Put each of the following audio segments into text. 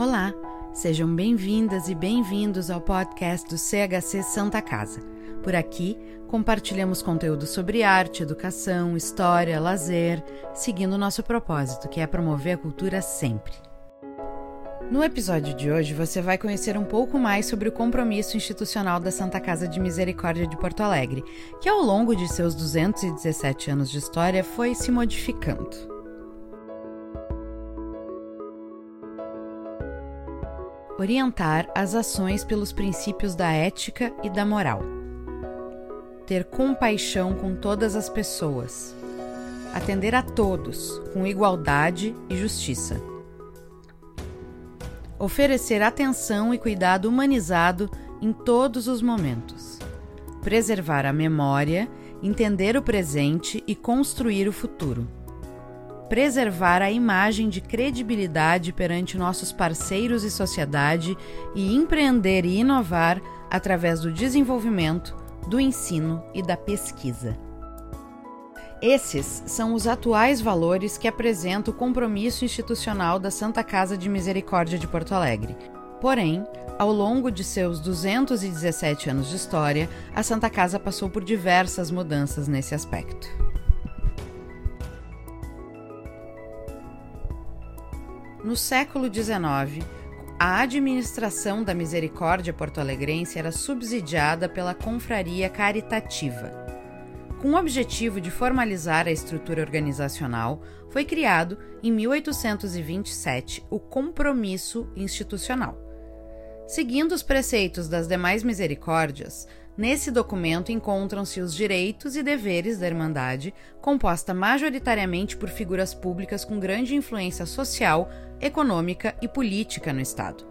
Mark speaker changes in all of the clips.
Speaker 1: Olá, sejam bem-vindas e bem-vindos ao podcast do CHC Santa Casa. Por aqui, compartilhamos conteúdo sobre arte, educação, história, lazer, seguindo nosso propósito, que é promover a cultura sempre. No episódio de hoje, você vai conhecer um pouco mais sobre o compromisso institucional da Santa Casa de Misericórdia de Porto Alegre, que ao longo de seus 217 anos de história foi se modificando. Orientar as ações pelos princípios da ética e da moral. Ter compaixão com todas as pessoas. Atender a todos com igualdade e justiça oferecer atenção e cuidado humanizado em todos os momentos, preservar a memória, entender o presente e construir o futuro, preservar a imagem de credibilidade perante nossos parceiros e sociedade e empreender e inovar através do desenvolvimento, do ensino e da pesquisa. Esses são os atuais valores que apresenta o compromisso institucional da Santa Casa de Misericórdia de Porto Alegre. Porém, ao longo de seus 217 anos de história, a Santa Casa passou por diversas mudanças nesse aspecto. No século XIX, a administração da Misericórdia porto-alegrense era subsidiada pela Confraria Caritativa. Com o objetivo de formalizar a estrutura organizacional, foi criado, em 1827, o Compromisso Institucional. Seguindo os preceitos das demais misericórdias, nesse documento encontram-se os direitos e deveres da Irmandade, composta majoritariamente por figuras públicas com grande influência social, econômica e política no Estado.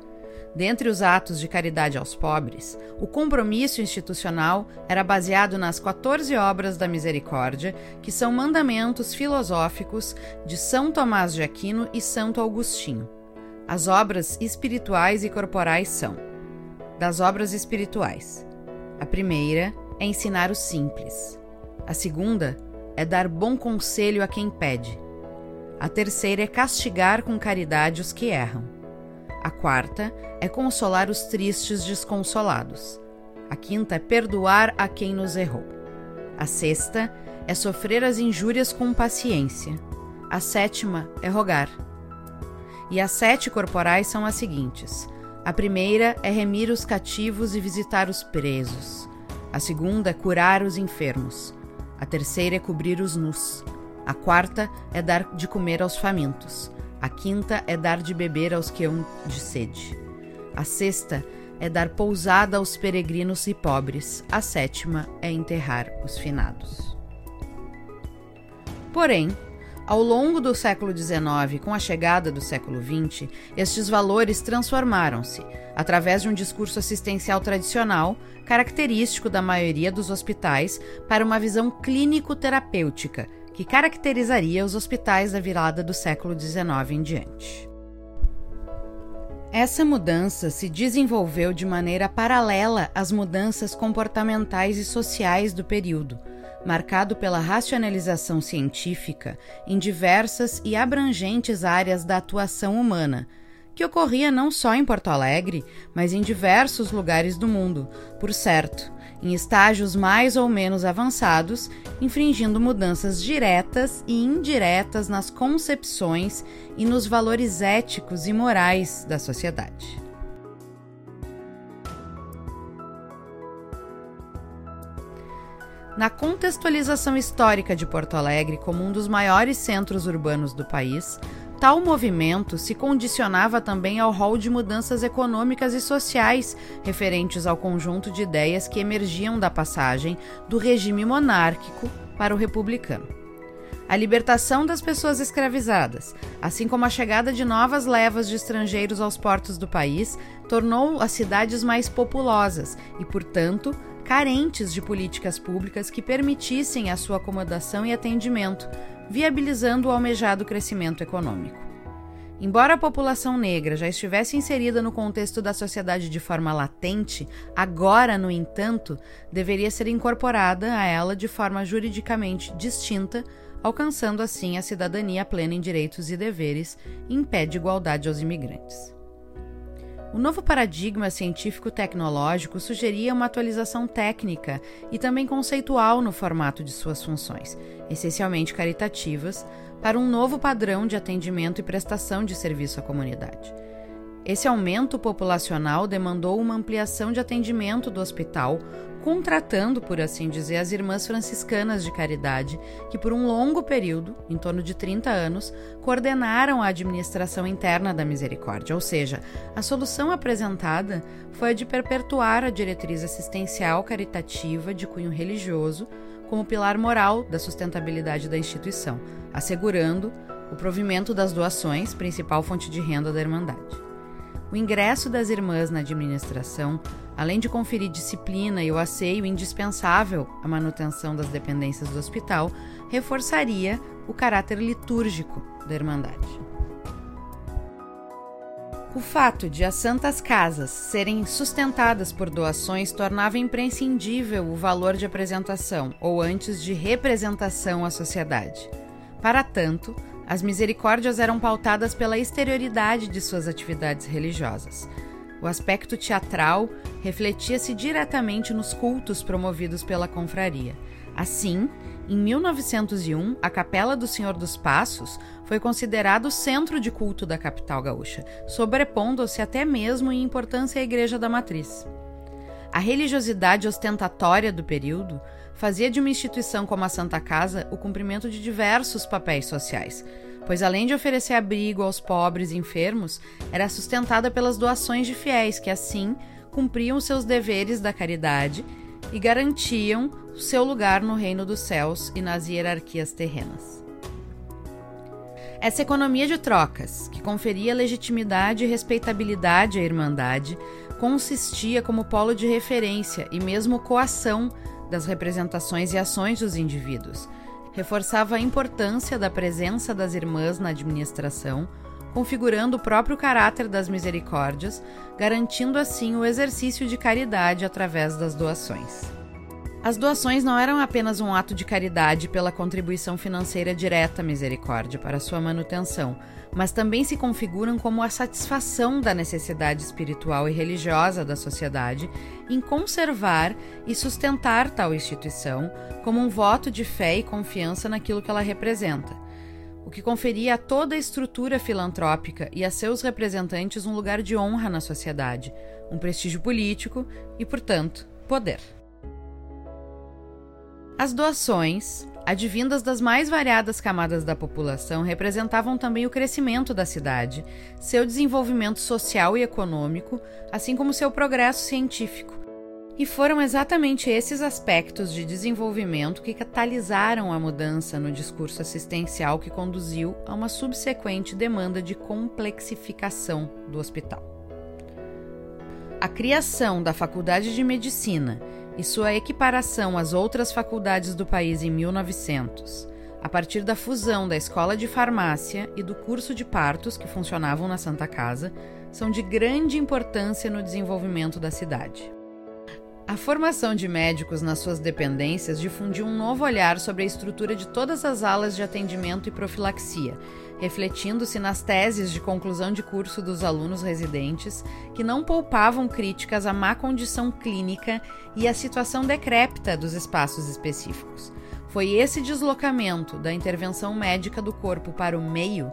Speaker 1: Dentre os atos de caridade aos pobres, o compromisso institucional era baseado nas 14 obras da misericórdia, que são mandamentos filosóficos de São Tomás de Aquino e Santo Agostinho. As obras espirituais e corporais são: das obras espirituais. A primeira é ensinar o simples. A segunda é dar bom conselho a quem pede. A terceira é castigar com caridade os que erram. A quarta é consolar os tristes desconsolados. A quinta é perdoar a quem nos errou. A sexta é sofrer as injúrias com paciência. A sétima é rogar. E as sete corporais são as seguintes: a primeira é remir os cativos e visitar os presos. A segunda é curar os enfermos. A terceira é cobrir os nus. A quarta é dar de comer aos famintos. A quinta é dar de beber aos que hão de sede. A sexta é dar pousada aos peregrinos e pobres. A sétima é enterrar os finados. Porém, ao longo do século XIX, com a chegada do século XX, estes valores transformaram-se, através de um discurso assistencial tradicional, característico da maioria dos hospitais, para uma visão clínico-terapêutica, que caracterizaria os hospitais da virada do século XIX em diante. Essa mudança se desenvolveu de maneira paralela às mudanças comportamentais e sociais do período, marcado pela racionalização científica em diversas e abrangentes áreas da atuação humana, que ocorria não só em Porto Alegre, mas em diversos lugares do mundo, por certo, em estágios mais ou menos avançados, infringindo mudanças diretas e indiretas nas concepções e nos valores éticos e morais da sociedade. Na contextualização histórica de Porto Alegre como um dos maiores centros urbanos do país, Tal movimento se condicionava também ao rol de mudanças econômicas e sociais referentes ao conjunto de ideias que emergiam da passagem do regime monárquico para o republicano. A libertação das pessoas escravizadas, assim como a chegada de novas levas de estrangeiros aos portos do país, tornou as cidades mais populosas e, portanto, carentes de políticas públicas que permitissem a sua acomodação e atendimento, viabilizando o almejado crescimento econômico. Embora a população negra já estivesse inserida no contexto da sociedade de forma latente, agora, no entanto, deveria ser incorporada a ela de forma juridicamente distinta, alcançando assim a cidadania plena em direitos e deveres, em pé de igualdade aos imigrantes. O novo paradigma científico-tecnológico sugeria uma atualização técnica e também conceitual no formato de suas funções, essencialmente caritativas, para um novo padrão de atendimento e prestação de serviço à comunidade. Esse aumento populacional demandou uma ampliação de atendimento do hospital, contratando, por assim dizer, as irmãs franciscanas de caridade, que por um longo período, em torno de 30 anos, coordenaram a administração interna da misericórdia, ou seja, a solução apresentada foi a de perpetuar a diretriz assistencial caritativa de cunho religioso como pilar moral da sustentabilidade da instituição, assegurando o provimento das doações, principal fonte de renda da Irmandade. O ingresso das irmãs na administração, além de conferir disciplina e o asseio indispensável à manutenção das dependências do hospital, reforçaria o caráter litúrgico da Irmandade. O fato de as santas casas serem sustentadas por doações tornava imprescindível o valor de apresentação, ou antes de representação à sociedade. Para tanto, as misericórdias eram pautadas pela exterioridade de suas atividades religiosas. O aspecto teatral refletia-se diretamente nos cultos promovidos pela confraria. Assim, em 1901, a Capela do Senhor dos Passos foi considerado o centro de culto da capital gaúcha, sobrepondo-se até mesmo em importância à Igreja da Matriz. A religiosidade ostentatória do período fazia de uma instituição como a Santa Casa o cumprimento de diversos papéis sociais, pois além de oferecer abrigo aos pobres e enfermos, era sustentada pelas doações de fiéis que assim cumpriam seus deveres da caridade e garantiam seu lugar no reino dos céus e nas hierarquias terrenas. Essa economia de trocas, que conferia legitimidade e respeitabilidade à Irmandade, consistia como polo de referência e mesmo coação das representações e ações dos indivíduos. Reforçava a importância da presença das irmãs na administração, configurando o próprio caráter das misericórdias, garantindo assim o exercício de caridade através das doações. As doações não eram apenas um ato de caridade pela contribuição financeira direta à misericórdia para sua manutenção, mas também se configuram como a satisfação da necessidade espiritual e religiosa da sociedade em conservar e sustentar tal instituição como um voto de fé e confiança naquilo que ela representa, o que conferia a toda a estrutura filantrópica e a seus representantes um lugar de honra na sociedade, um prestígio político e, portanto, poder. As doações, advindas das mais variadas camadas da população, representavam também o crescimento da cidade, seu desenvolvimento social e econômico, assim como seu progresso científico. E foram exatamente esses aspectos de desenvolvimento que catalisaram a mudança no discurso assistencial que conduziu a uma subsequente demanda de complexificação do hospital. A criação da Faculdade de Medicina e sua equiparação às outras faculdades do país em 1900, a partir da fusão da Escola de Farmácia e do curso de partos que funcionavam na Santa Casa, são de grande importância no desenvolvimento da cidade. A formação de médicos nas suas dependências difundiu um novo olhar sobre a estrutura de todas as alas de atendimento e profilaxia, refletindo-se nas teses de conclusão de curso dos alunos residentes, que não poupavam críticas à má condição clínica e à situação decrépita dos espaços específicos. Foi esse deslocamento da intervenção médica do corpo para o meio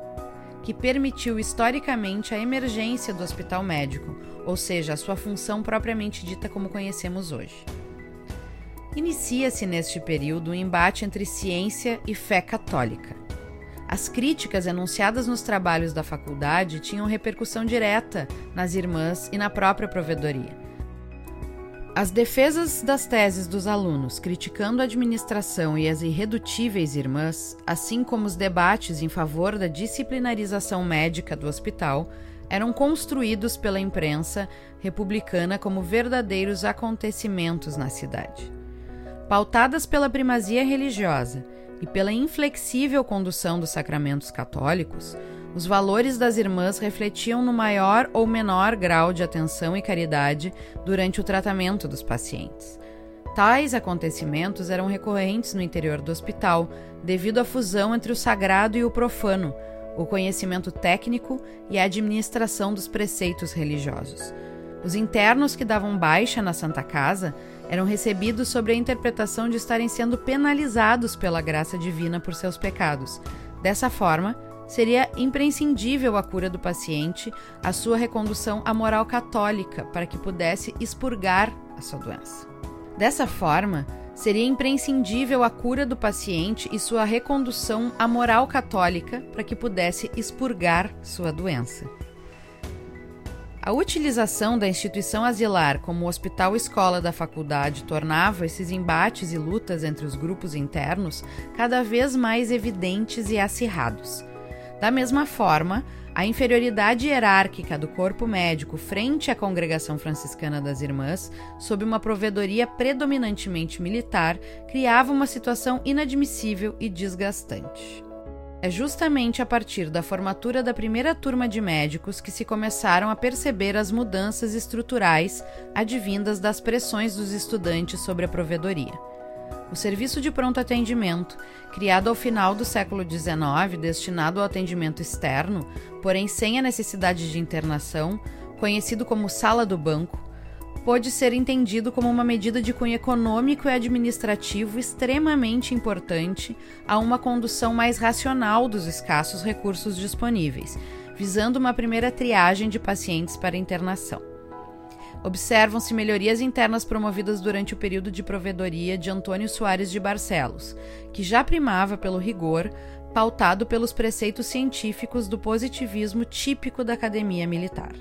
Speaker 1: que permitiu historicamente a emergência do hospital médico, ou seja, a sua função propriamente dita como conhecemos hoje. Inicia-se neste período um embate entre ciência e fé católica. As críticas enunciadas nos trabalhos da faculdade tinham repercussão direta nas irmãs e na própria provedoria. As defesas das teses dos alunos criticando a administração e as irredutíveis irmãs, assim como os debates em favor da disciplinarização médica do hospital, eram construídos pela imprensa republicana como verdadeiros acontecimentos na cidade. Pautadas pela primazia religiosa e pela inflexível condução dos sacramentos católicos, os valores das irmãs refletiam no maior ou menor grau de atenção e caridade durante o tratamento dos pacientes. Tais acontecimentos eram recorrentes no interior do hospital, devido à fusão entre o sagrado e o profano, o conhecimento técnico e a administração dos preceitos religiosos. Os internos que davam baixa na Santa Casa eram recebidos sobre a interpretação de estarem sendo penalizados pela graça divina por seus pecados. Dessa forma, seria imprescindível a cura do paciente, a sua recondução à moral católica para que pudesse expurgar a sua doença. Dessa forma, seria imprescindível a cura do paciente e sua recondução à moral católica para que pudesse expurgar sua doença. A utilização da instituição asilar como hospital-escola da faculdade tornava esses embates e lutas entre os grupos internos cada vez mais evidentes e acirrados. Da mesma forma, a inferioridade hierárquica do corpo médico frente à congregação franciscana das Irmãs, sob uma provedoria predominantemente militar, criava uma situação inadmissível e desgastante. É justamente a partir da formatura da primeira turma de médicos que se começaram a perceber as mudanças estruturais advindas das pressões dos estudantes sobre a provedoria. O serviço de pronto atendimento, criado ao final do século XIX, destinado ao atendimento externo, porém sem a necessidade de internação, conhecido como sala do banco, pode ser entendido como uma medida de cunho econômico e administrativo extremamente importante a uma condução mais racional dos escassos recursos disponíveis, visando uma primeira triagem de pacientes para internação. Observam-se melhorias internas promovidas durante o período de provedoria de Antônio Soares de Barcelos, que já primava pelo rigor, pautado pelos preceitos científicos do positivismo típico da academia militar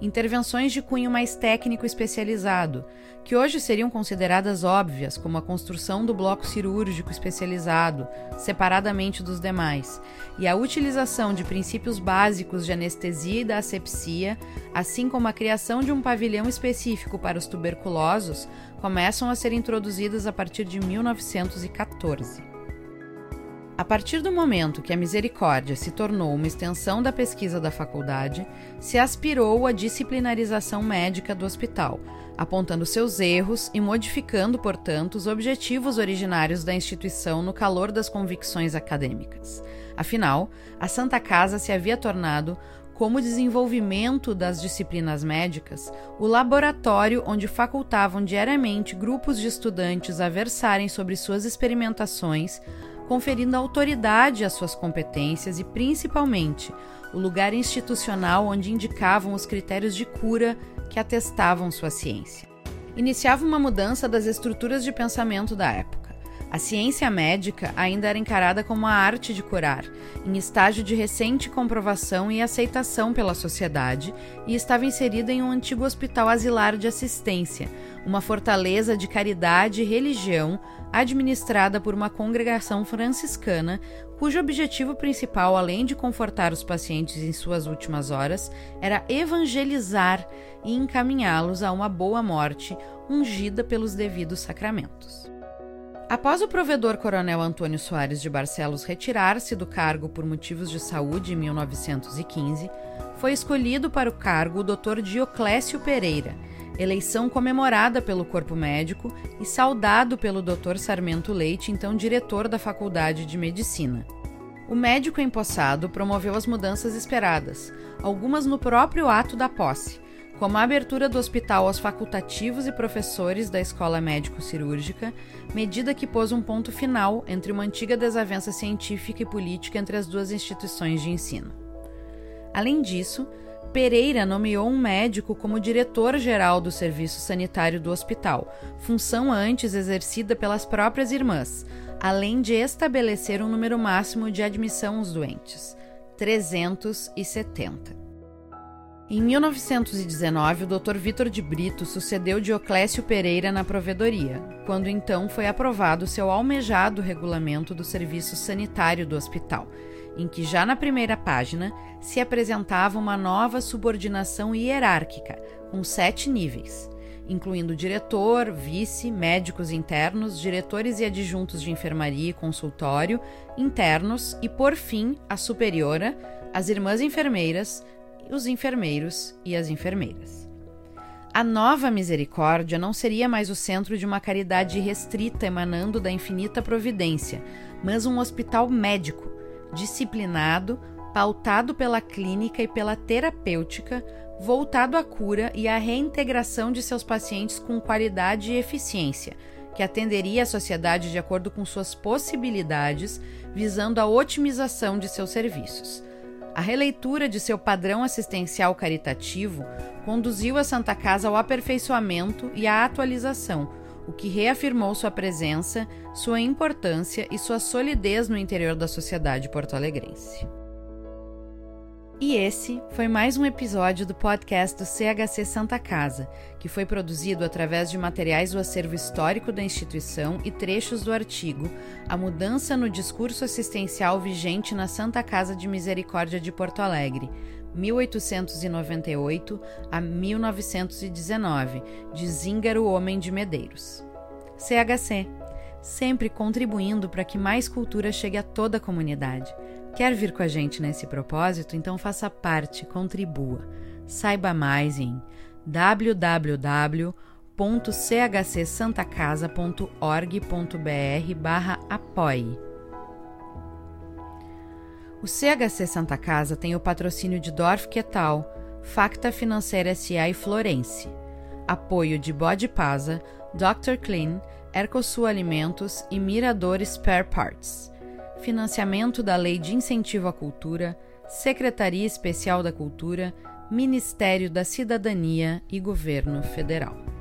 Speaker 1: intervenções de cunho mais técnico especializado, que hoje seriam consideradas óbvias, como a construção do bloco cirúrgico especializado, separadamente dos demais, e a utilização de princípios básicos de anestesia e da asepsia, assim como a criação de um pavilhão específico para os tuberculosos, começam a ser introduzidas a partir de 1914. A partir do momento que a misericórdia se tornou uma extensão da pesquisa da faculdade, se aspirou à disciplinarização médica do hospital, apontando seus erros e modificando, portanto, os objetivos originários da instituição no calor das convicções acadêmicas. Afinal, a Santa Casa se havia tornado como desenvolvimento das disciplinas médicas, o laboratório onde facultavam diariamente grupos de estudantes a versarem sobre suas experimentações, conferindo autoridade às suas competências e, principalmente, o lugar institucional onde indicavam os critérios de cura que atestavam sua ciência. Iniciava uma mudança das estruturas de pensamento da época. A ciência médica ainda era encarada como a arte de curar, em estágio de recente comprovação e aceitação pela sociedade, e estava inserida em um antigo hospital asilar de assistência, uma fortaleza de caridade e religião administrada por uma congregação franciscana, cujo objetivo principal, além de confortar os pacientes em suas últimas horas, era evangelizar e encaminhá-los a uma boa morte ungida pelos devidos sacramentos. Após o provedor Coronel Antônio Soares de Barcelos retirar-se do cargo por motivos de saúde em 1915, foi escolhido para o cargo o Dr. Dioclésio Pereira, eleição comemorada pelo corpo médico e saudado pelo Dr. Sarmento Leite, então diretor da Faculdade de Medicina. O médico empossado promoveu as mudanças esperadas, algumas no próprio ato da posse, como a abertura do hospital aos facultativos e professores da Escola Médico-Cirúrgica, medida que pôs um ponto final entre uma antiga desavença científica e política entre as duas instituições de ensino. Além disso, Pereira nomeou um médico como diretor-geral do serviço sanitário do hospital, função antes exercida pelas próprias irmãs, além de estabelecer um número máximo de admissão aos doentes: 370. Em 1919, o Dr. Vitor de Brito sucedeu Dioclésio Pereira na provedoria, quando então foi aprovado seu almejado regulamento do serviço sanitário do hospital, em que já na primeira página se apresentava uma nova subordinação hierárquica, com sete níveis, incluindo diretor, vice, médicos internos, diretores e adjuntos de enfermaria e consultório, internos e, por fim, a superiora, as irmãs enfermeiras, os enfermeiros e as enfermeiras. A nova misericórdia não seria mais o centro de uma caridade restrita emanando da infinita providência, mas um hospital médico, disciplinado, pautado pela clínica e pela terapêutica, voltado à cura e à reintegração de seus pacientes com qualidade e eficiência, que atenderia a sociedade de acordo com suas possibilidades, visando a otimização de seus serviços. A releitura de seu padrão assistencial caritativo conduziu a Santa Casa ao aperfeiçoamento e à atualização, o que reafirmou sua presença, sua importância e sua solidez no interior da sociedade porto-alegrense. E esse foi mais um episódio do podcast do CHC Santa Casa, que foi produzido através de materiais do acervo histórico da instituição e trechos do artigo A Mudança no Discurso Assistencial Vigente na Santa Casa de Misericórdia de Porto Alegre, 1898 a 1919, de Zíngaro Homem de Medeiros. CHC, sempre contribuindo para que mais cultura chegue a toda a comunidade. Quer vir com a gente nesse propósito? Então faça parte, contribua. Saiba mais em www.chcsantacasa.org.br barra apoie. O CHC Santa Casa tem o patrocínio de Dorf Quetal, Facta Financeira S.A. e Florence, apoio de Bode Pasa, Dr. Clean, Ercosul Alimentos e Mirador Spare Parts financiamento da Lei de Incentivo à Cultura, Secretaria Especial da Cultura, Ministério da Cidadania e Governo Federal.